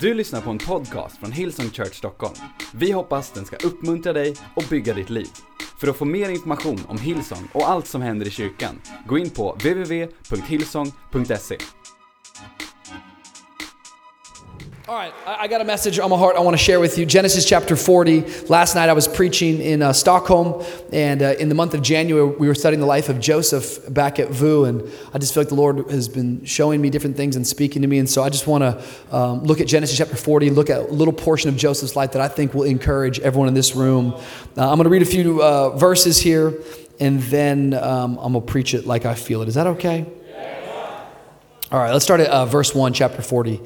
Du lyssnar på en podcast från Hillsong Church Stockholm. Vi hoppas den ska uppmuntra dig och bygga ditt liv. För att få mer information om Hillsong och allt som händer i kyrkan, gå in på www.hillsong.se. All right, I got a message on my heart I want to share with you. Genesis chapter 40. Last night I was preaching in uh, Stockholm, and uh, in the month of January we were studying the life of Joseph back at VOUS, and I just feel like the Lord has been showing me different things and speaking to me, and so I just want to um, look at Genesis chapter 40, look at a little portion of Joseph's life that I think will encourage everyone in this room. Uh, I'm going to read a few uh, verses here, and then um, I'm going to preach it like I feel it. Is that okay? All right, let's start at uh, verse 1, chapter 40.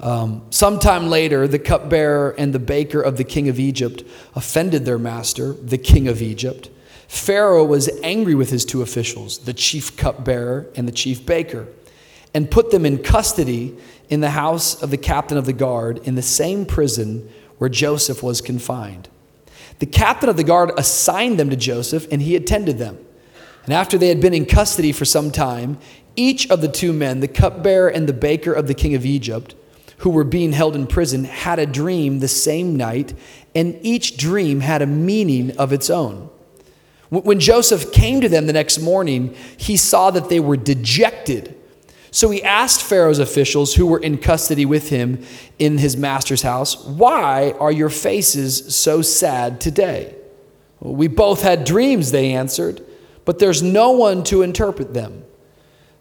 Um, sometime later, the cupbearer and the baker of the king of Egypt offended their master, the king of Egypt. Pharaoh was angry with his two officials, the chief cupbearer and the chief baker, and put them in custody in the house of the captain of the guard in the same prison where Joseph was confined. The captain of the guard assigned them to Joseph, and he attended them. And after they had been in custody for some time, each of the two men, the cupbearer and the baker of the king of Egypt, who were being held in prison, had a dream the same night, and each dream had a meaning of its own. When Joseph came to them the next morning, he saw that they were dejected. So he asked Pharaoh's officials who were in custody with him in his master's house, Why are your faces so sad today? We both had dreams, they answered, but there's no one to interpret them.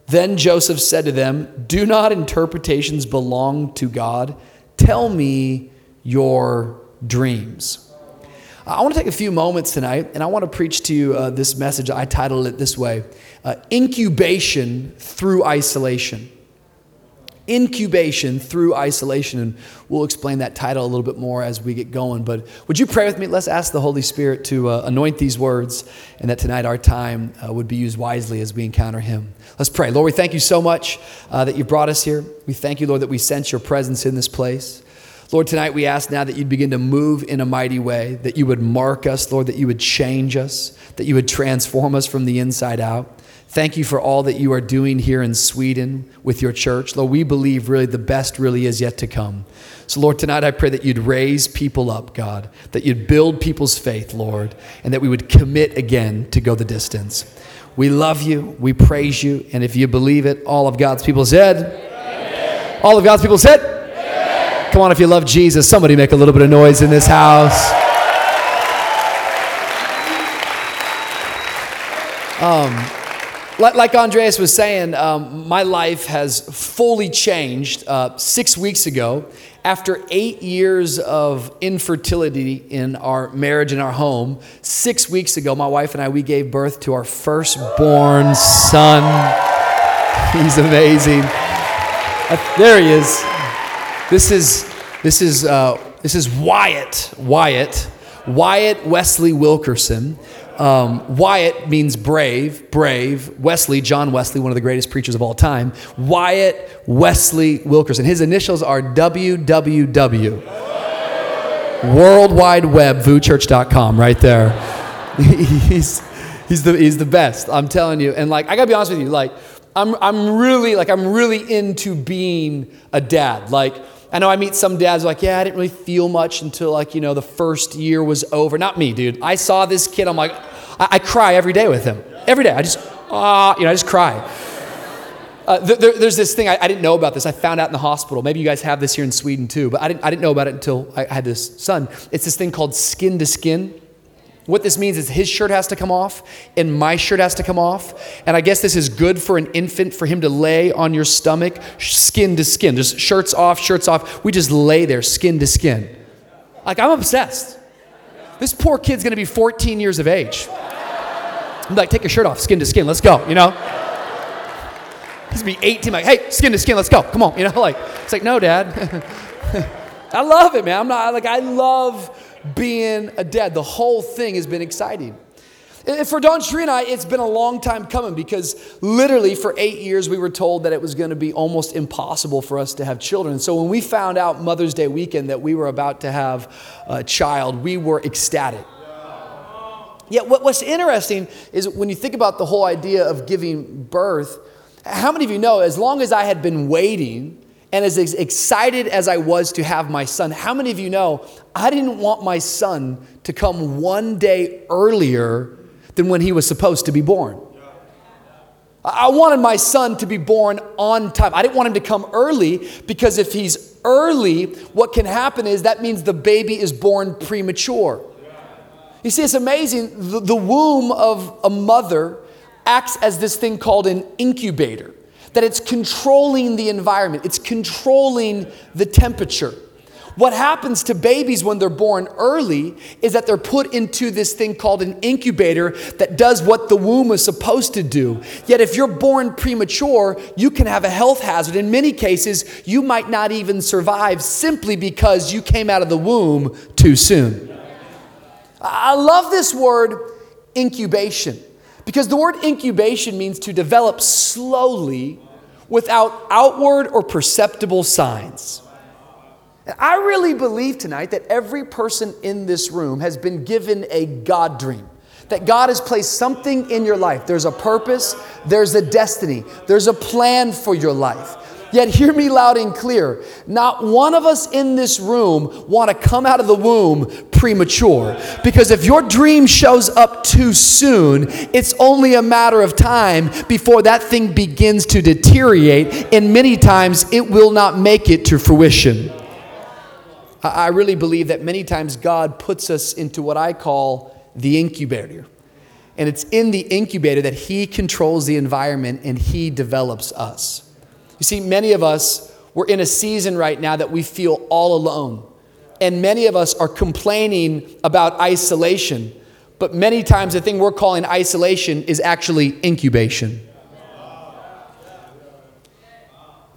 Then Joseph said to them, Do not interpretations belong to God? Tell me your dreams. I want to take a few moments tonight and I want to preach to you uh, this message. I titled it this way uh, Incubation through Isolation. Incubation through isolation. And we'll explain that title a little bit more as we get going. But would you pray with me? Let's ask the Holy Spirit to uh, anoint these words and that tonight our time uh, would be used wisely as we encounter Him. Let's pray. Lord, we thank you so much uh, that you brought us here. We thank you, Lord, that we sense your presence in this place. Lord, tonight we ask now that you'd begin to move in a mighty way, that you would mark us, Lord, that you would change us, that you would transform us from the inside out. Thank you for all that you are doing here in Sweden with your church. Lord, we believe really the best really is yet to come. So, Lord, tonight I pray that you'd raise people up, God, that you'd build people's faith, Lord, and that we would commit again to go the distance. We love you, we praise you, and if you believe it, all of God's people said, all of God's people said, Come on, if you love Jesus, somebody make a little bit of noise in this house. Um, like, Andreas was saying, um, my life has fully changed uh, six weeks ago. After eight years of infertility in our marriage and our home, six weeks ago, my wife and I, we gave birth to our firstborn son. He's amazing. Uh, there he is. This is this is uh, this is Wyatt. Wyatt. Wyatt Wesley Wilkerson. Um, Wyatt means brave, brave. Wesley, John Wesley, one of the greatest preachers of all time. Wyatt Wesley Wilkerson. His initials are WWW. World Wide Web, VOUSChurch.com, right there. he's, he's, the, he's the best, I'm telling you. And like, I gotta be honest with you, like, I'm, I'm really, like, I'm really into being a dad. Like, I know I meet some dads like, yeah, I didn't really feel much until like, you know, the first year was over. Not me, dude. I saw this kid, I'm like, I, I cry every day with him. Every day. I just, ah, you know, I just cry. Uh, th- there, there's this thing, I, I, didn't know about this. I found out in the hospital. Maybe you guys have this here in Sweden too, but I didn't, I didn't know about it until I had this son. It's this thing called skin to skin. What this means is his shirt has to come off and my shirt has to come off. And I guess this is good for an infant for him to lay on your stomach, skin to skin. Just shirts off, shirts off. We just lay there, skin to skin. Like, I'm obsessed. This poor kid's gonna be 14 years of age. I'm like, take your shirt off, skin to skin, let's go, you know? He's gonna be 18, like, hey, skin to skin, let's go, come on, you know? Like, it's like, no, dad. I love it, man. I'm not, like, I love being a dad. The whole thing has been exciting. And For DawnCheré and I, it's been a long time coming because literally for eight years we were told that it was going to be almost impossible for us to have children. So when we found out Mother's Day weekend that we were about to have a child, we were ecstatic. Yet what, what's interesting is when you think about the whole idea of giving birth, how many of you know as long as I had been waiting And as excited as I was to have my son, how many of you know I didn't want my son to come one day earlier than when he was supposed to be born? I wanted my son to be born on time. I didn't want him to come early because if he's early, what can happen is that means the baby is born premature. You see, it's amazing. The, the womb of a mother acts as this thing called an incubator that it's controlling the environment, it's controlling the temperature. What happens to babies when they're born early is that they're put into this thing called an incubator that does what the womb is supposed to do. Yet, if you're born premature, you can have a health hazard. In many cases, you might not even survive simply because you came out of the womb too soon. I love this word incubation. Because the word incubation means to develop slowly without outward or perceptible signs. I really believe tonight that every person in this room has been given a God dream. That God has placed something in your life. There's a purpose, there's a destiny, there's a plan for your life. Yet hear me loud and clear. Not one of us in this room want to come out of the womb premature. Because if your dream shows up too soon, it's only a matter of time before that thing begins to deteriorate, and many times it will not make it to fruition. I really believe that many times God puts us into what I call the incubator. And it's in the incubator that He controls the environment and He develops us. You see, many of us, we're in a season right now that we feel all alone. And many of us are complaining about isolation. But many times, the thing we're calling isolation is actually incubation.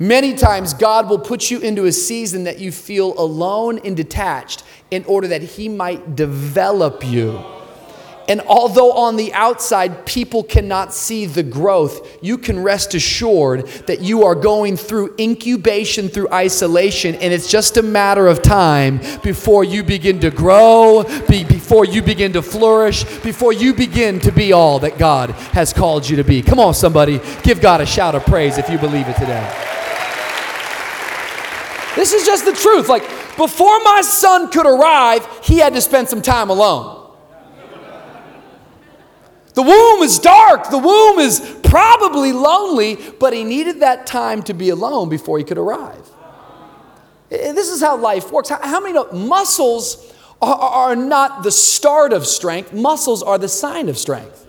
Many times, God will put you into a season that you feel alone and detached in order that He might develop you. And although on the outside people cannot see the growth, you can rest assured that you are going through incubation through isolation, and it's just a matter of time before you begin to grow, before you begin to flourish, before you begin to be all that God has called you to be. Come on, somebody, give God a shout of praise if you believe it today. This is just the truth. Like, before my son could arrive, he had to spend some time alone. The womb is dark. The womb is probably lonely, but he needed that time to be alone before he could arrive. This is how life works. How many know muscles are not the start of strength? Muscles are the sign of strength.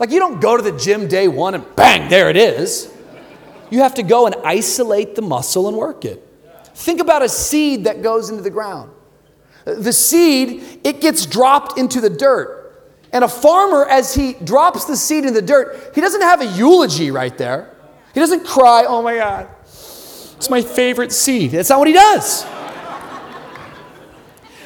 Like you don't go to the gym day one and bang, there it is. You have to go and isolate the muscle and work it. Think about a seed that goes into the ground. The seed, it gets dropped into the dirt. And a farmer, as he drops the seed in the dirt, he doesn't have a eulogy right there. He doesn't cry, oh my God, it's my favorite seed. That's not what he does.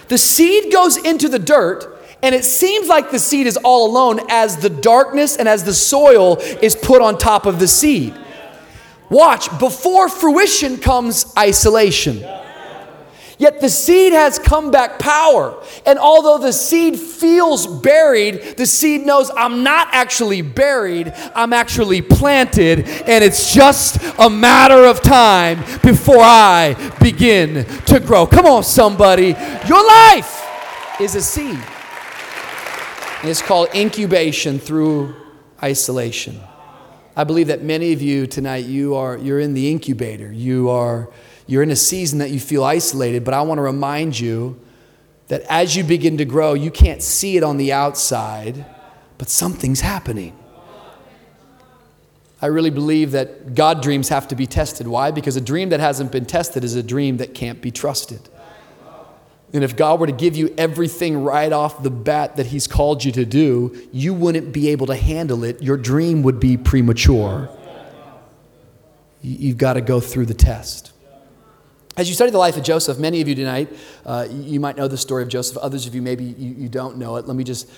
The seed goes into the dirt, and it seems like the seed is all alone as the darkness and as the soil is put on top of the seed. Watch, before fruition comes isolation. Yet the seed has comeback power. And although the seed feels buried, the seed knows I'm not actually buried, I'm actually planted, and it's just a matter of time before I begin to grow. Come on, somebody. Your life is a seed. it's called incubation through isolation. I believe that many of you tonight, you are you're in the incubator. You are you're in a season that you feel isolated, but I want to remind you that as you begin to grow, you can't see it on the outside, but something's happening. I really believe that God dreams have to be tested. Why? Because a dream that hasn't been tested is a dream that can't be trusted. And if God were to give you everything right off the bat that He's called you to do, you wouldn't be able to handle it. Your dream would be premature. You've got to go through the test. As you study the life of Joseph, many of you tonight, uh, you might know the story of Joseph. Others of you, maybe you, you don't know it. Let me just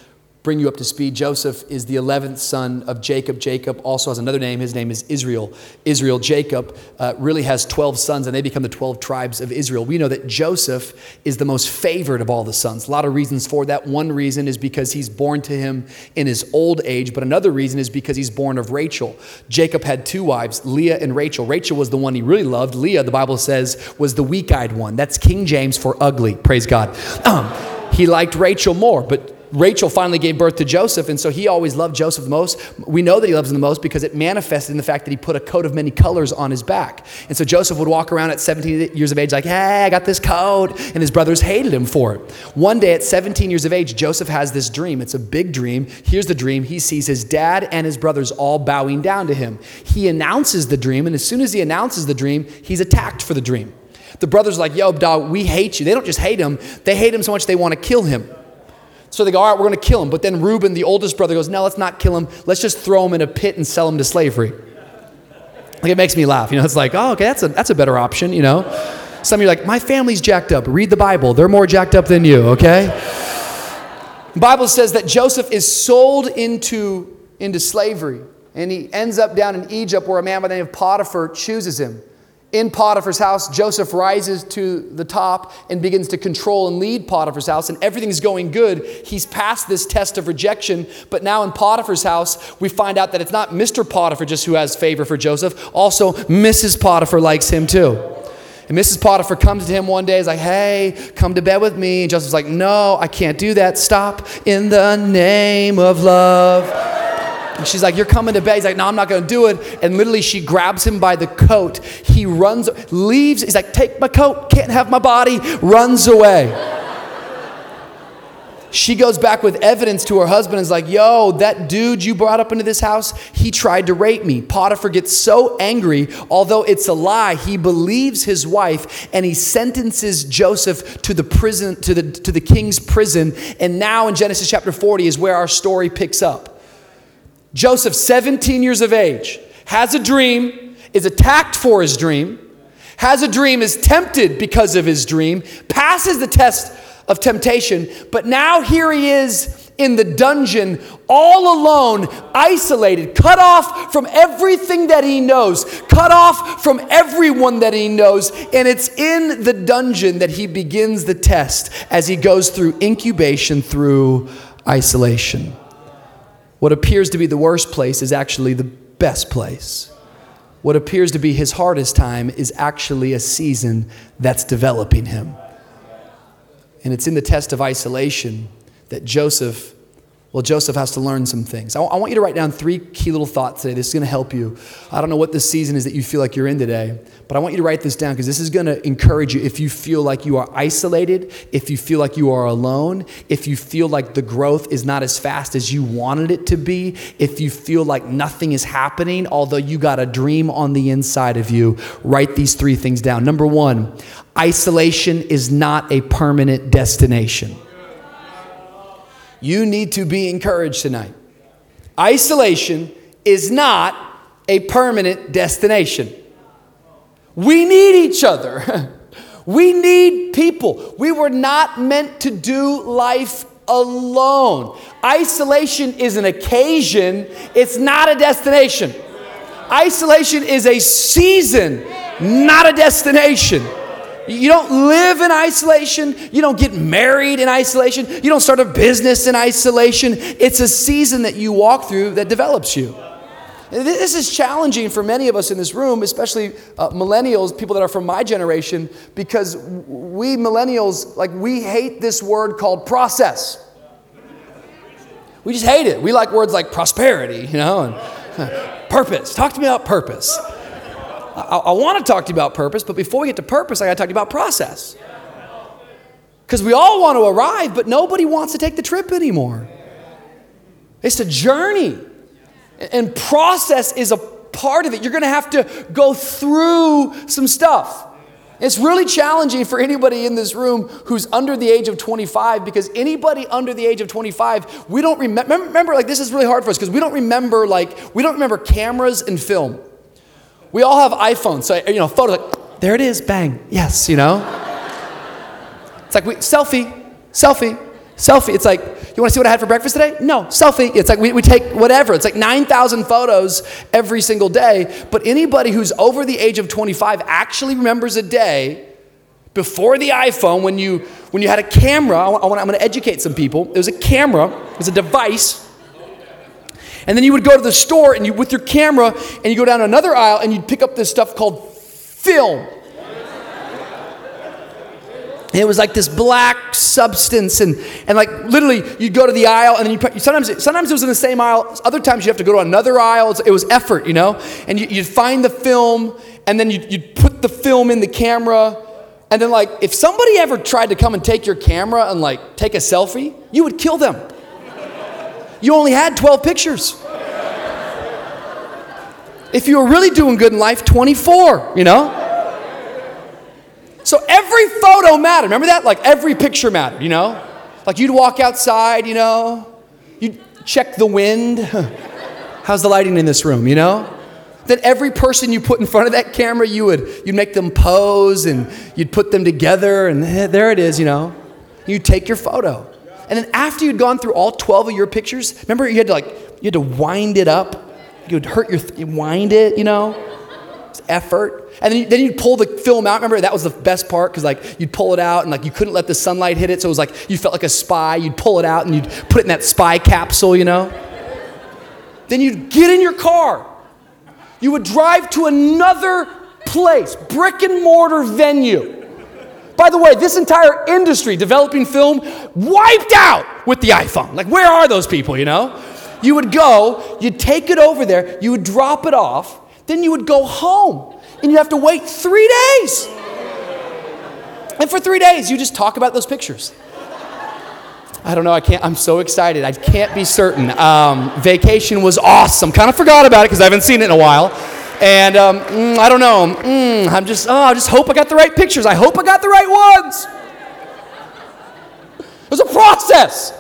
bring you up to speed. Joseph is the 11th son of Jacob. Jacob also has another name. His name is Israel. Israel, Jacob, uh, really has 12 sons, and they become the 12 tribes of Israel. We know that Joseph is the most favored of all the sons. A lot of reasons for that. One reason is because he's born to him in his old age, but another reason is because he's born of Rachel. Jacob had two wives, Leah and Rachel. Rachel was the one he really loved. Leah, the Bible says, was the weak eyed one. That's King James for ugly. Praise God. Um, he liked Rachel more, but Rachel finally gave birth to Joseph, and so he always loved Joseph the most. We know that he loves him the most because it manifested in the fact that he put a coat of many colors on his back. And so Joseph would walk around at 17 years of age, like, hey, I got this coat. And his brothers hated him for it. One day at 17 years of age, Joseph has this dream. It's a big dream. Here's the dream he sees his dad and his brothers all bowing down to him. He announces the dream, and as soon as he announces the dream, he's attacked for the dream. The brothers are like, yo, dog, we hate you. They don't just hate him, they hate him so much they want to kill him. So they go, all right, we're going to kill him. But then Reuben, the oldest brother, goes, no, let's not kill him. Let's just throw him in a pit and sell him to slavery. Like it makes me laugh. You know, it's like, oh, okay, that's a, that's a better option, you know. Some of you are like, my family's jacked up. Read the Bible. They're more jacked up than you, okay? The Bible says that Joseph is sold into, into slavery. And he ends up down in Egypt where a man by the name of Potiphar chooses him. In Potiphar's house, Joseph rises to the top and begins to control and lead Potiphar's house, and everything's going good. He's passed this test of rejection, but now in Potiphar's house, we find out that it's not Mr. Potiphar just who has favor for Joseph, also Mrs. Potiphar likes him too. And Mrs. Potiphar comes to him one day, is like, hey, come to bed with me. And Joseph's like, no, I can't do that. Stop in the name of love. And she's like, You're coming to bed. He's like, No, I'm not going to do it. And literally, she grabs him by the coat. He runs, leaves. He's like, Take my coat. Can't have my body. Runs away. She goes back with evidence to her husband and is like, Yo, that dude you brought up into this house, he tried to rape me. Potiphar gets so angry, although it's a lie, he believes his wife and he sentences Joseph to the prison, to the, to the king's prison. And now in Genesis chapter 40 is where our story picks up. Joseph, 17 years of age, has a dream, is attacked for his dream, has a dream, is tempted because of his dream, passes the test of temptation, but now here he is in the dungeon, all alone, isolated, cut off from everything that he knows, cut off from everyone that he knows. And it's in the dungeon that he begins the test as he goes through incubation, through isolation. What appears to be the worst place is actually the best place. What appears to be his hardest time is actually a season that's developing him. And it's in the test of isolation that Joseph well, Joseph has to learn some things. I, want you to write down three key little thoughts today. This is going to help you. I don't know what this season is that you feel like you're in today, but I want you to write this down because this is going to encourage you if you feel like you are isolated, if you feel like you are alone, if you feel like the growth is not as fast as you wanted it to be, if you feel like nothing is happening, although you got a dream on the inside of you. Write these three things down. Number one, isolation is not a permanent destination. You need to be encouraged tonight. Isolation is not a permanent destination. We need each other. we need people. We were not meant to do life alone. Isolation is an occasion, it's not a destination. Isolation is a season, not a destination. You don't live in isolation. You don't get married in isolation. You don't start a business in isolation. It's a season that you walk through that develops you. This is challenging for many of us in this room, especially uh, millennials, people that are from my generation, because we millennials, like, we hate this word called process. We just hate it. We like words like prosperity, you know, and purpose. Talk to me about purpose. I, I want to talk to you about purpose, but before we get to purpose, I got to talk to you about process. Because we all want to arrive, but nobody wants to take the trip anymore. It's a journey. And process is a part of it. You're going to have to go through some stuff. It's really challenging for anybody in this room who's under the age of 25 because anybody under the age of 25, we don't remember, remember like this is really hard for us because we don't remember like we don't remember cameras and film. We all have iPhones, so you know, photos like there it is, bang, yes, you know. It's like we selfie, selfie, Selfie. It's like, you want to see what I had for breakfast today? No, selfie. It's like we, we take whatever. It's like 9,000 photos every single day. But anybody who's over the age of 25 actually remembers a day before the iPhone when you, when you had a camera. I I want, I'm going to educate some people. It was a camera, it was a device. And then you would go to the store and you, with your camera, and you go down another aisle and you'd pick up this stuff called film. And it was like this black substance, and, and like literally, you'd go to the aisle, and then you sometimes sometimes it was in the same aisle. Other times you have to go to another aisle. It was effort, you know. And you, would find the film, and then you'd, you'd put the film in the camera, and then like if somebody ever tried to come and take your camera and like take a selfie, you would kill them. You only had 12 pictures. If you were really doing good in life, 24, you know? So every photo mattered. Remember that? Like every picture mattered, you know? Like you'd walk outside, you know? You'd check the wind. How's the lighting in this room, you know? Then every person you put in front of that camera, you would you'd make them pose and you'd put them together and eh, there it is, you know? You'd take your photo. And then after you'd gone through all 12 of your pictures, remember you had to like you had to wind it up. You would hurt your th- you wind it, you know? It's effort. And then, you, then you'd pull the film out. Remember, that was the best part because like you'd pull it out and like you couldn't let the sunlight hit it. So it was like you felt like a spy. You'd pull it out and you'd put it in that spy capsule, you know? then you'd get in your car. You would drive to another place, brick and mortar venue. By the way, this entire industry, developing film, wiped out with the iPhone. Like, where are those people, you know? You would go, you'd take it over there, you would drop it off, then you would go home and you have to wait three days. And for three days, you just talk about those pictures. I don't know. I can't. I'm so excited. I can't be certain. Um, vacation was awesome. Kind of forgot about it because I haven't seen it in a while. And um, mm, I don't know. Mm, I'm just. Oh, I just hope I got the right pictures. I hope I got the right ones. It was a process.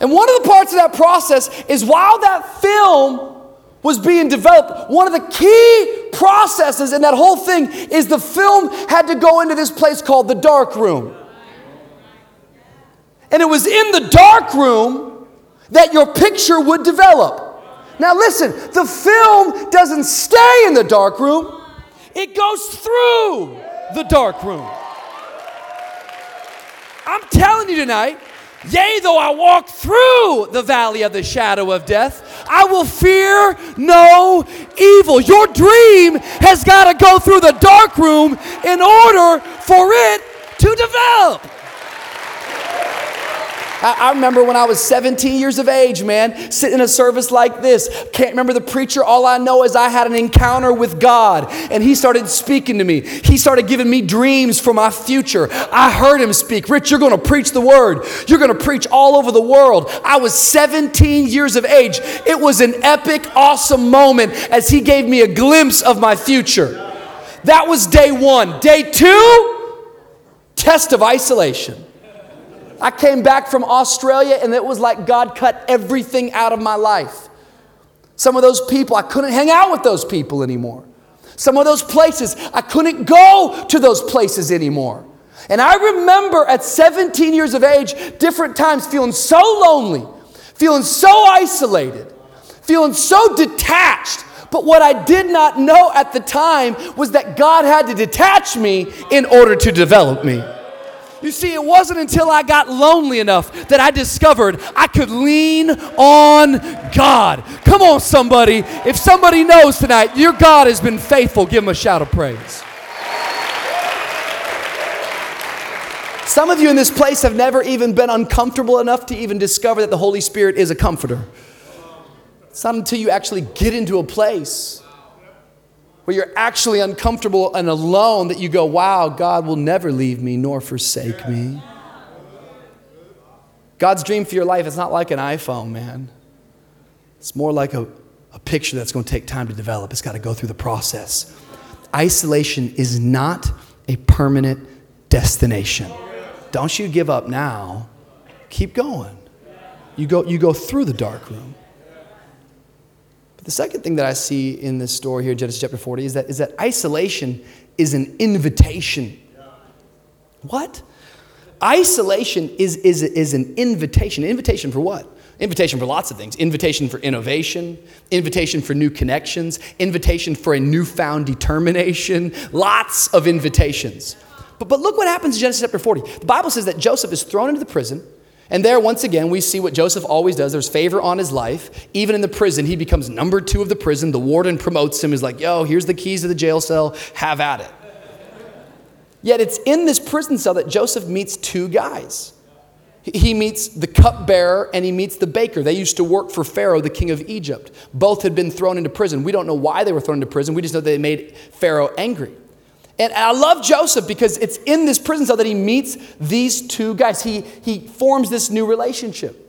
And one of the parts of that process is while that film was being developed, one of the key processes in that whole thing is the film had to go into this place called the dark room. And it was in the dark room that your picture would develop. Now, listen, the film doesn't stay in the dark room, it goes through the dark room. I'm telling you tonight, Yea, though I walk through the valley of the shadow of death, I will fear no evil. Your dream has got to go through the dark room in order for it to develop. I, I, remember when I was 17 years of age, man, sitting in a service like this. Can't remember the preacher. All I know is I had an encounter with God and He started speaking to me. He started giving me dreams for my future. I heard Him speak. Rich, you're going to preach the word, you're going to preach all over the world. I was 17 years of age. It was an epic, awesome moment as He gave me a glimpse of my future. That was day one. Day two, test of isolation. I came back from Australia and it was like God cut everything out of my life. Some of those people, I couldn't hang out with those people anymore. Some of those places, I couldn't go to those places anymore. And I remember at 17 years of age, different times feeling so lonely, feeling so isolated, feeling so detached. But what I did not know at the time was that God had to detach me in order to develop me. You see, it wasn't until I got lonely enough that I discovered I could lean on God. Come on, somebody. If somebody knows tonight your God has been faithful, give him a shout of praise. Some of you in this place have never even been uncomfortable enough to even discover that the Holy Spirit is a comforter. It's not until you actually get into a place where you're actually uncomfortable and alone that you go, wow, God will never leave me nor forsake me. God's dream for your life is not like an iPhone, man. It's more like a, a picture that's going to take time to develop. It's got to go through the process. Isolation is not a permanent destination. Don't you give up now. Keep going. You go, you go through the dark room. The second thing that I see in this story here, Genesis chapter 40, is that, is that isolation is an invitation. What? isolation is, is, is an invitation. Invitation for what? Invitation for lots of things. Invitation for innovation, invitation for new connections, invitation for a newfound determination, lots of invitations. But, but look what happens in Genesis chapter 40. The Bible says that Joseph is thrown into the prison. And there, once again, we see what Joseph always does. There's favor on his life. Even in the prison, he becomes number two of the prison. The warden promotes him, is like, yo, here's the keys to the jail cell, have at it. Yet it's in this prison cell that Joseph meets two guys. He meets the cupbearer and he meets the baker. They used to work for Pharaoh, the king of Egypt. Both had been thrown into prison. We don't know why they were thrown into prison. We just know they made Pharaoh angry. And I love Joseph because it's in this prison cell that he meets these two guys. He, he forms this new relationship.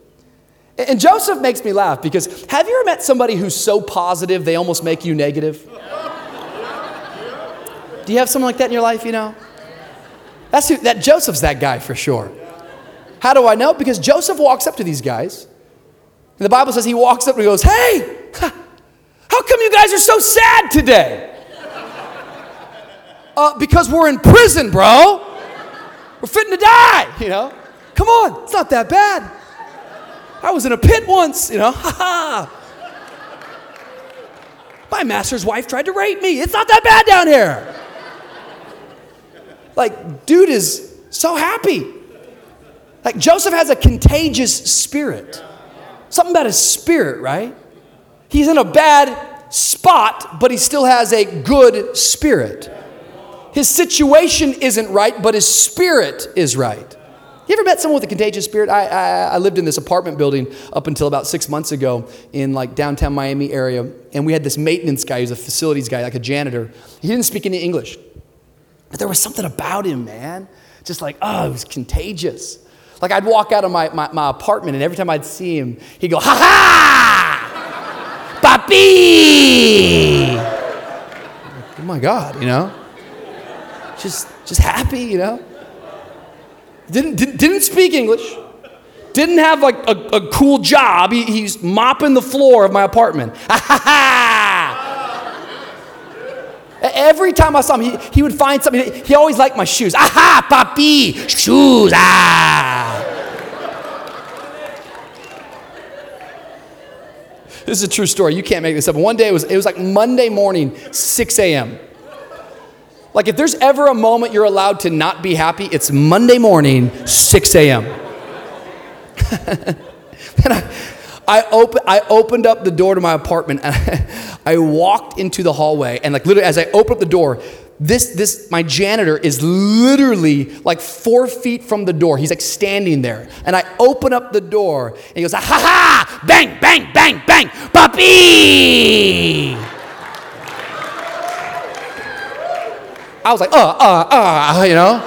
And Joseph makes me laugh because have you ever met somebody who's so positive they almost make you negative? Do you have someone like that in your life, you know? That's who, that Joseph's that guy for sure. How do I know? Because Joseph walks up to these guys. And the Bible says he walks up and he goes, Hey, how come you guys are so sad today? Uh, because we're in prison, bro. We're fitting to die, you know? Come on, it's not that bad. I was in a pit once, you know? Ha ha. My master's wife tried to rape me. It's not that bad down here. Like, dude is so happy. Like, Joseph has a contagious spirit. Something about his spirit, right? He's in a bad spot, but he still has a good spirit. His situation isn't right, but his spirit is right. You ever met someone with a contagious spirit? I, I, I, lived in this apartment building up until about six months ago in like downtown Miami area, and we had this maintenance guy who's a facilities guy, like a janitor. He didn't speak any English, but there was something about him, man. Just like, oh, it was contagious. Like I'd walk out of my, my, my apartment, and every time I'd see him, he'd go, ha ha! Papi! oh my God, you know? Just, just happy, you know? Didn't, didn't, didn't speak English. Didn't have like a, a cool job. He, he's mopping the floor of my apartment. Every time I saw him, he, he would find something. He always liked my shoes. Aha, papi, shoes, ah. This is a true story. You can't make this up. One day it was, it was like Monday morning, 6 a.m. Like if there's ever a moment you're allowed to not be happy, it's Monday morning, 6 a.m. and I, I, I opened up the door to my apartment and I walked into the hallway and like literally as I opened up the door, this, this, my janitor is literally like four feet from the door. He's like standing there. And I open up the door and he goes, ha ha, bang, bang, bang, bang, puppy. I was like, uh, uh, uh, you know?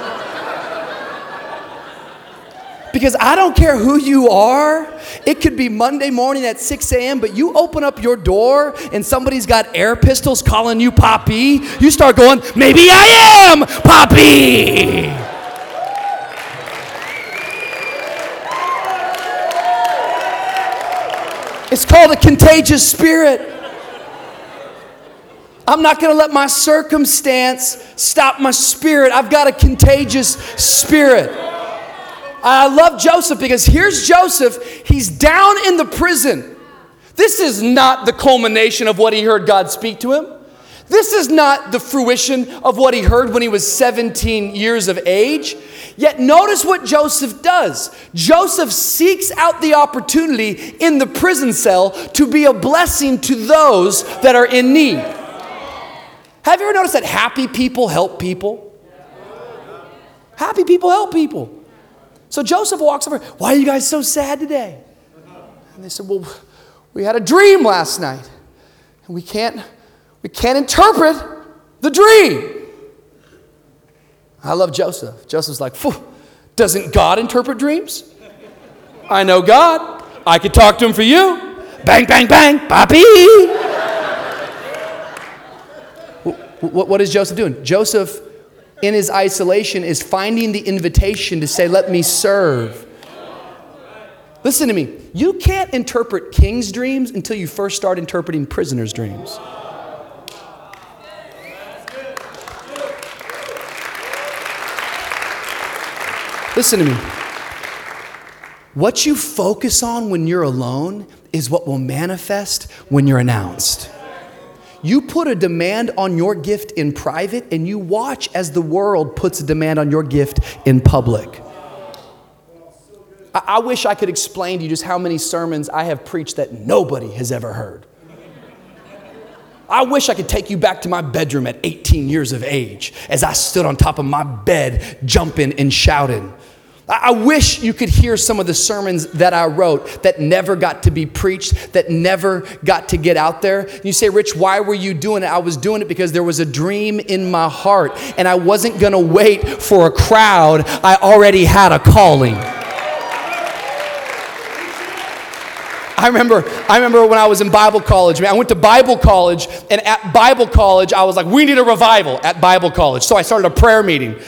Because I don't care who you are. It could be Monday morning at 6 a.m., but you open up your door and somebody's got air pistols calling you Poppy. You start going, maybe I am Poppy. It's called a contagious spirit. I'm not going to let my circumstance stop my spirit. I've got a contagious spirit. I love Joseph because here's Joseph. He's down in the prison. This is not the culmination of what he heard God speak to him. This is not the fruition of what he heard when he was 17 years of age. Yet notice what Joseph does. Joseph seeks out the opportunity in the prison cell to be a blessing to those that are in need. Have you ever noticed that happy people help people? Happy people help people. So Joseph walks over, Why are you guys so sad today? And they said, Well, we had a dream last night. And we can't, we can't interpret the dream. I love Joseph. Joseph's like, doesn't God interpret dreams? I know God. I could talk to him for you. Bang, bang, bang, Papi. What, what is Joseph doing? Joseph in his isolation is finding the invitation to say, Let me serve. Listen to me. You can't interpret king's dreams until you first start interpreting prisoners' dreams. Listen to me. What you focus on when you're alone is what will manifest when you're announced. You put a demand on your gift in private, and you watch as the world puts a demand on your gift in public. I, I wish I could explain to you just how many sermons I have preached that nobody has ever heard. I wish I could take you back to my bedroom at 18 years of age as I stood on top of my bed, jumping and shouting. I wish you could hear some of the sermons that I wrote that never got to be preached, that never got to get out there. You say, Rich, why were you doing it? I was doing it because there was a dream in my heart, and I wasn't gonna wait for a crowd. I already had a calling. I remember, I remember when I was in Bible college, man, I went to Bible college, and at Bible college, I was like, we need a revival at Bible college. So I started a prayer meeting.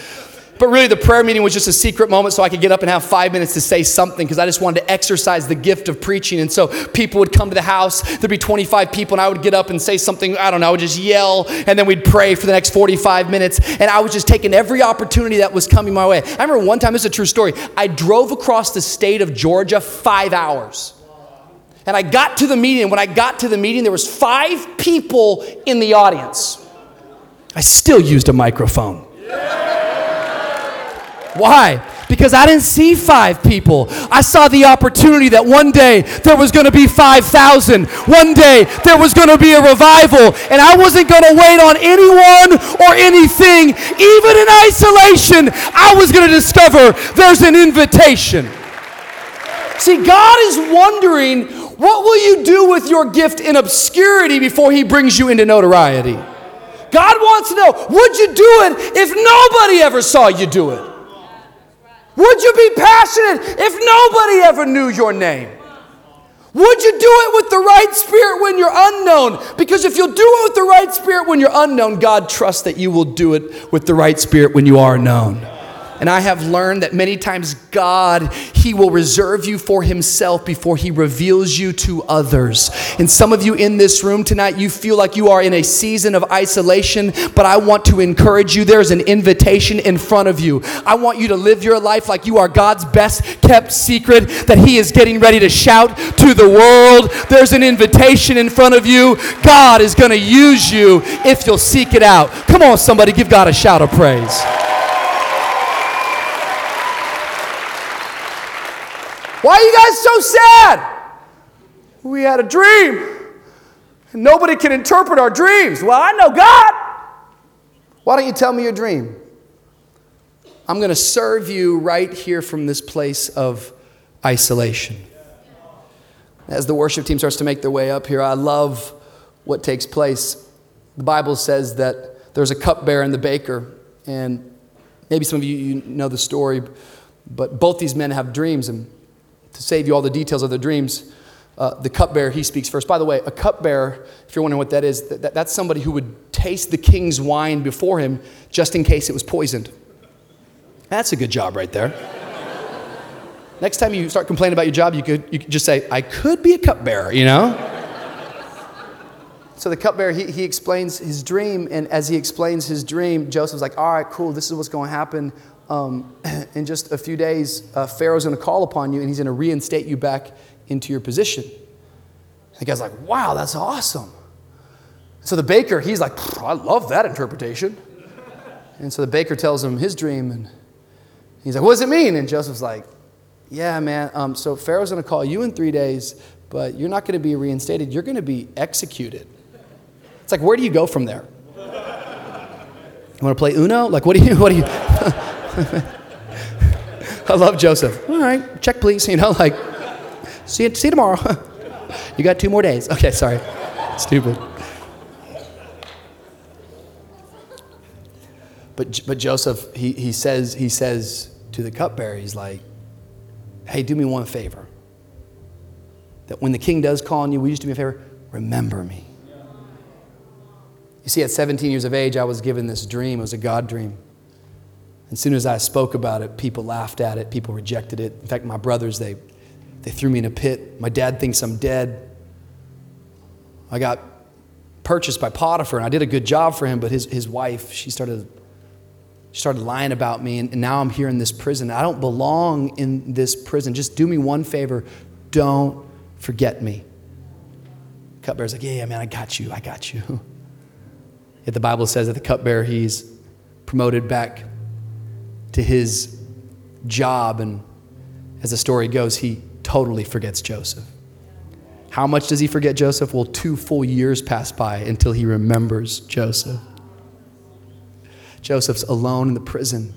But really, the prayer meeting was just a secret moment so I could get up and have five minutes to say something because I just wanted to exercise the gift of preaching. And so people would come to the house, there'd be 25 people, and I would get up and say something, I don't know, I would just yell, and then we'd pray for the next 45 minutes. And I was just taking every opportunity that was coming my way. I remember one time, this is a true story, I drove across the state of Georgia five hours. And I got to the meeting, and when I got to the meeting, there was five people in the audience. I still used a microphone. Why? Because I didn't see five people. I saw the opportunity that one day there was going to be 5,000. One day there was going to be a revival. And I wasn't going to wait on anyone or anything. Even in isolation, I was going to discover there's an invitation. See, God is wondering what will you do with your gift in obscurity before He brings you into notoriety? God wants to know would you do it if nobody ever saw you do it? Would you be passionate if nobody ever knew your name? Would you do it with the right spirit when you're unknown? Because if you'll do it with the right spirit when you're unknown, God trusts that you will do it with the right spirit when you are known. And I have learned that many times God, He will reserve you for Himself before He reveals you to others. And some of you in this room tonight, you feel like you are in a season of isolation, but I want to encourage you. There's an invitation in front of you. I want you to live your life like you are God's best kept secret, that He is getting ready to shout to the world. There's an invitation in front of you. God is going to use you if you'll seek it out. Come on, somebody, give God a shout of praise. Why are you guys so sad? We had a dream. And nobody can interpret our dreams. Well, I know God. Why don't you tell me your dream? I'm going to serve you right here from this place of isolation. As the worship team starts to make their way up here, I love what takes place. The Bible says that there's a cupbearer and the baker, and maybe some of you, you know the story, but both these men have dreams, and to save you all the details of the dreams, uh, the cupbearer, he speaks first. By the way, a cupbearer, if you're wondering what that is, that, that's somebody who would taste the king's wine before him just in case it was poisoned. That's a good job right there. Next time you start complaining about your job, you could, you could just say, I could be a cupbearer, you know? so the cupbearer, he, he explains his dream, and as he explains his dream, Joseph's like, all right, cool, this is what's going to happen um, in just a few days, uh, Pharaoh's going to call upon you and he's going to reinstate you back into your position. The guy's like, wow, that's awesome. So the baker, he's like, I love that interpretation. And so the baker tells him his dream, and he's like, What does it mean? And Joseph's like, Yeah, man. Um, so Pharaoh's going to call you in three days, but you're not going to be reinstated. You're going to be executed. It's like, where do you go from there? You want to play Uno? Like, what do you? What do you? I love Joseph. All right, check please. You know, like, see you, see you tomorrow. you got two more days. Okay, sorry. Stupid. But, but Joseph, he, he, says, he says to the cupbearer, he's like, hey, do me one favor. That when the king does call on you, you just do me a favor? Remember me. You see, at 17 years of age, I was given this dream. It was a God dream. As soon as I spoke about it, people laughed at it, people rejected it. In fact, my brothers, they, they threw me in a pit. My dad thinks I'm dead. I got purchased by Potiphar, and I did a good job for him, but his, his wife, she started She started lying about me, and, and now I'm here in this prison. I don't belong in this prison. Just do me one favor don't forget me. Cupbearer's like, yeah, yeah, man, I got you. I got you. Yet the Bible says that the cupbearer, he's promoted back to his job, and as the story goes, he totally forgets Joseph. How much does he forget Joseph? Well, two full years pass by until he remembers Joseph. Joseph's alone in the prison.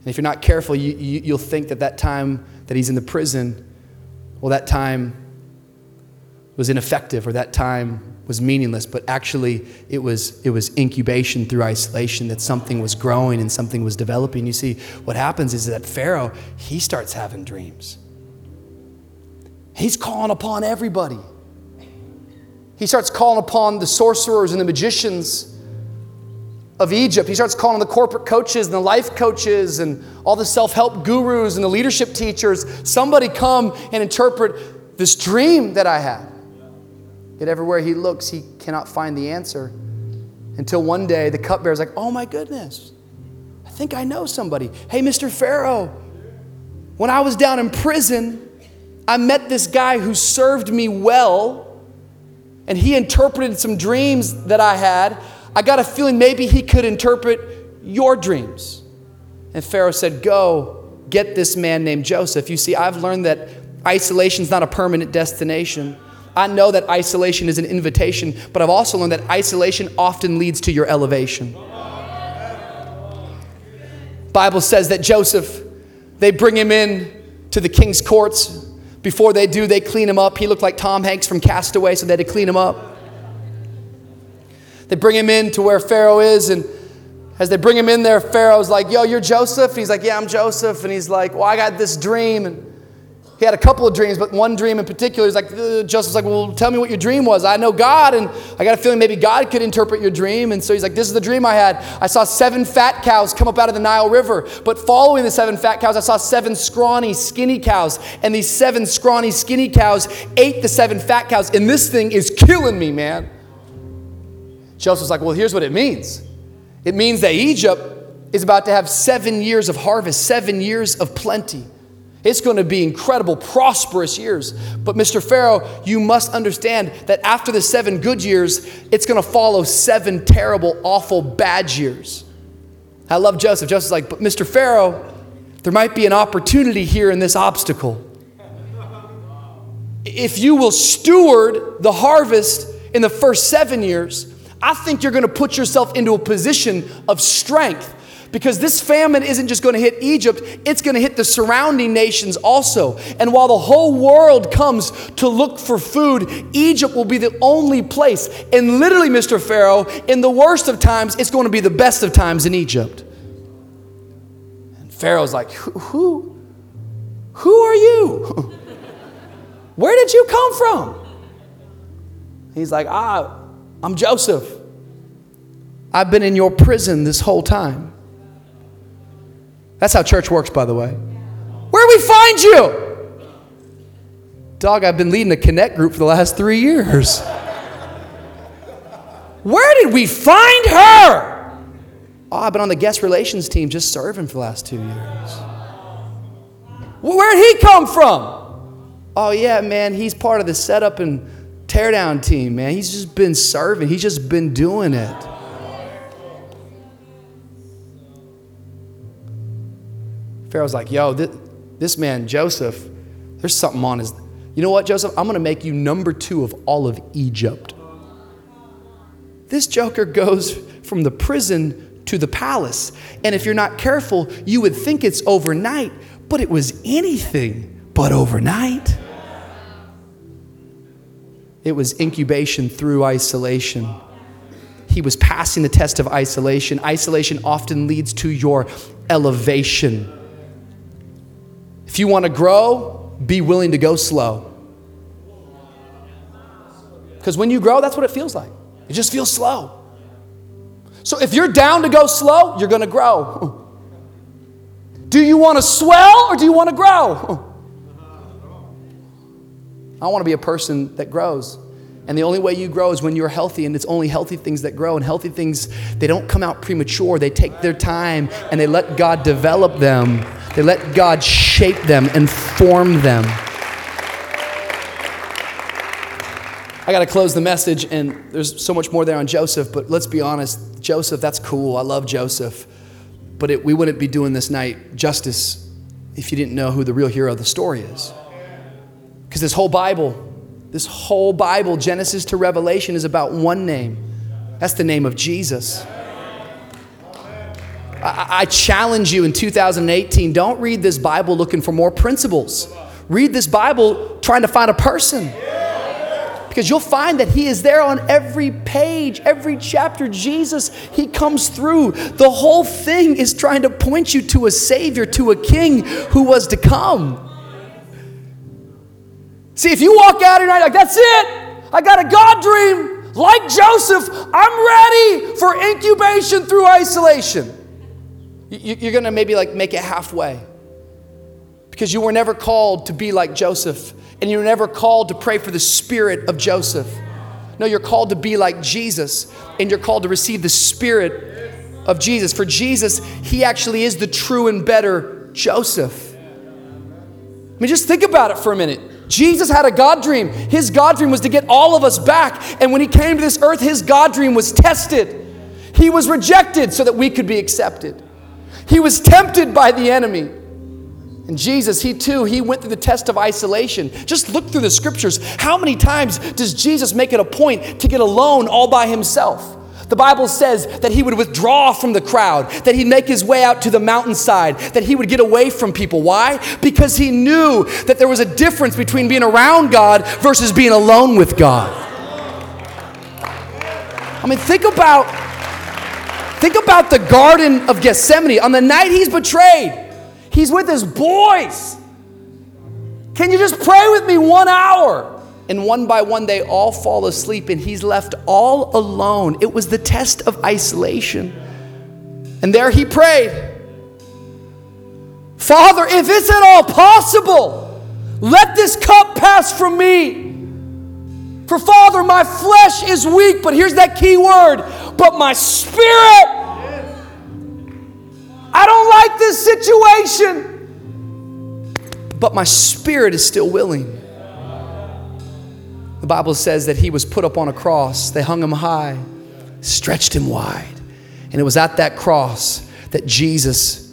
And if you're not careful, you, you, you'll think that that time that he's in the prison, well, that time was ineffective or that time was meaningless, but actually it was, it was incubation through isolation that something was growing and something was developing. You see, what happens is that Pharaoh, he starts having dreams. He's calling upon everybody. He starts calling upon the sorcerers and the magicians of Egypt. He starts calling the corporate coaches and the life coaches and all the self help gurus and the leadership teachers. Somebody come and interpret this dream that I had. Yet everywhere he looks, he cannot find the answer until one day the cupbearer's like, oh my goodness, I think I know somebody. Hey, Mr. Pharaoh, when I was down in prison, I met this guy who served me well, and he interpreted some dreams that I had. I got a feeling maybe he could interpret your dreams. And Pharaoh said, Go get this man named Joseph. You see, I've learned that isolation is not a permanent destination. I know that isolation is an invitation, but I've also learned that isolation often leads to your elevation. Bible says that Joseph, they bring him in to the king's courts before they do, they clean him up. He looked like Tom Hanks from Castaway, so they had to clean him up. They bring him in to where Pharaoh is, and as they bring him in there, Pharaoh's like, Yo, you're Joseph? He's like, Yeah, I'm Joseph. And he's like, Well, I got this dream. And he had a couple of dreams, but one dream in particular, he's like, uh, Joseph's like, well, tell me what your dream was. I know God, and I got a feeling maybe God could interpret your dream. And so he's like, this is the dream I had. I saw seven fat cows come up out of the Nile River, but following the seven fat cows, I saw seven scrawny, skinny cows. And these seven scrawny, skinny cows ate the seven fat cows. And this thing is killing me, man. Joseph's like, well, here's what it means it means that Egypt is about to have seven years of harvest, seven years of plenty. It's going to be incredible, prosperous years. But, Mr. Pharaoh, you must understand that after the seven good years, it's going to follow seven terrible, awful, bad years. I love Joseph. Joseph's like, but Mr. Pharaoh, there might be an opportunity here in this obstacle. If you will steward the harvest in the first seven years, I think you're going to put yourself into a position of strength because this famine isn't just going to hit Egypt, it's going to hit the surrounding nations also. And while the whole world comes to look for food, Egypt will be the only place. And literally, Mr. Pharaoh, in the worst of times, it's going to be the best of times in Egypt. And Pharaoh's like, Who? Who are you? Where did you come from? He's like, Ah, I'm Joseph. I've been in your prison this whole time. That's how church works, by the way. Where we find you? Dog, I've been leading a connect group for the last three years. Where did we find her? Oh, I've been on the guest relations team just serving for the last two years. Where'd he come from? Oh, yeah, man, he's part of the setup and teardown team, man. He's just been serving, he's just been doing it. Pharaoh's like, yo, this, this man, Joseph, there's something on his. You know what, Joseph? I'm going to make you number two of all of Egypt. This joker goes from the prison to the palace. And if you're not careful, you would think it's overnight, but it was anything but overnight. It was incubation through isolation. He was passing the test of isolation. Isolation often leads to your elevation. If you want to grow, be willing to go slow. Because when you grow, that's what it feels like. It just feels slow. So if you're down to go slow, you're going to grow. Do you want to swell or do you want to grow? I want to be a person that grows. And the only way you grow is when you're healthy, and it's only healthy things that grow. And healthy things, they don't come out premature. They take their time and they let God develop them, they let God shape them and form them. I got to close the message, and there's so much more there on Joseph, but let's be honest Joseph, that's cool. I love Joseph. But it, we wouldn't be doing this night justice if you didn't know who the real hero of the story is. Because this whole Bible, this whole Bible, Genesis to Revelation, is about one name. That's the name of Jesus. I, challenge you in 2018 don't read this Bible looking for more principles. Read this Bible trying to find a person because you'll find that He is there on every page, every chapter. Jesus, He comes through. The whole thing is trying to point you to a Savior, to a King who was to come. See, if you walk out tonight like, that's it, I got a God dream, like Joseph, I'm ready for incubation through isolation. You're gonna maybe like make it halfway because you were never called to be like Joseph and you're never called to pray for the spirit of Joseph. No, you're called to be like Jesus, and you're called to receive the spirit of Jesus. For Jesus, he actually is the true and better Joseph. I mean, just think about it for a minute. Jesus had a God dream. His God dream was to get all of us back. And when he came to this earth, his God dream was tested. He was rejected so that we could be accepted. He was tempted by the enemy. And Jesus, he too, he went through the test of isolation. Just look through the scriptures. How many times does Jesus make it a point to get alone all by himself? The Bible says that he would withdraw from the crowd, that he'd make his way out to the mountainside, that he would get away from people. Why? Because he knew that there was a difference between being around God versus being alone with God. I mean, think about think about the garden of Gethsemane on the night he's betrayed. He's with his boys. Can you just pray with me one hour? And one by one, they all fall asleep, and he's left all alone. It was the test of isolation. And there he prayed Father, if it's at all possible, let this cup pass from me. For Father, my flesh is weak, but here's that key word, but my spirit I don't like this situation, but my spirit is still willing. The Bible says that he was put up on a cross. They hung him high, stretched him wide. And it was at that cross that Jesus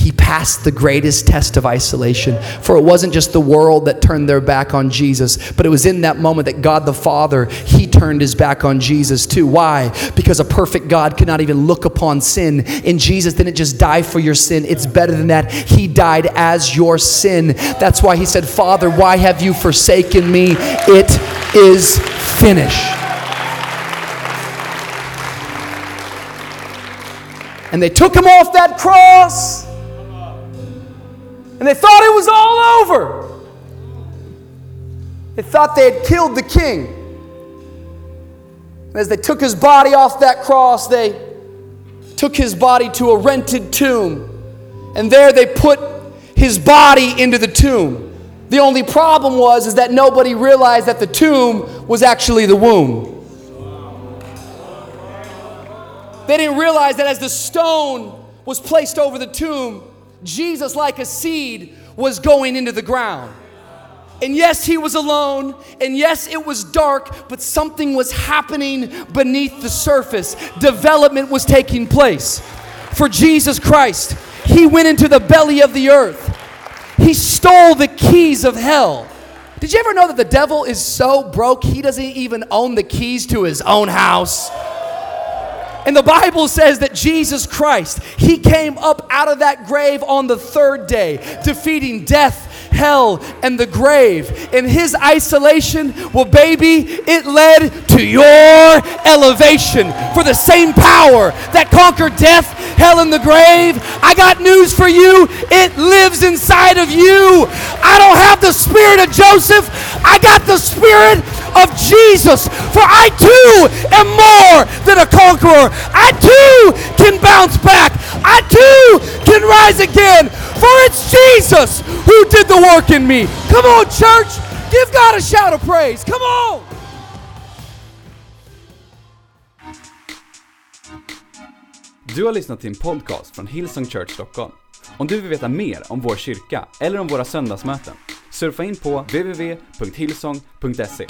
he passed the greatest test of isolation. For it wasn't just the world that turned their back on Jesus, but it was in that moment that God the Father, he turned his back on Jesus too. Why? Because a perfect God could not even look upon sin. And Jesus didn't just die for your sin, it's better than that. He died as your sin. That's why he said, Father, why have you forsaken me? It is finished. And they took him off that cross and they thought it was all over. They thought they had killed the king. And as they took his body off that cross, they took his body to a rented tomb. And there they put his body into the tomb. The only problem was is that nobody realized that the tomb was actually the womb. They didn't realize that as the stone was placed over the tomb, Jesus, like a seed, was going into the ground. And yes, he was alone. And yes, it was dark, but something was happening beneath the surface. Development was taking place. For Jesus Christ, he went into the belly of the earth, he stole the keys of hell. Did you ever know that the devil is so broke, he doesn't even own the keys to his own house? And the Bible says that Jesus Christ, He came up out of that grave on the third day, defeating death, hell, and the grave. In His isolation, well, baby, it led to your elevation. For the same power that conquered death, hell, and the grave, I got news for you. It lives inside of you. I don't have the spirit of Joseph, I got the spirit of Jesus. For I too am more than a conqueror. I too can bounce back. I too can rise again. For it's Jesus who did the work in me. Come on, church. Give God a shout of praise. Come on. Du har lyssnat till en podcast från Hillsong Church Stockholm. Om du vill veta mer om vår kyrka eller om våra söndagsmöten, surfa in på www.hillsong.se.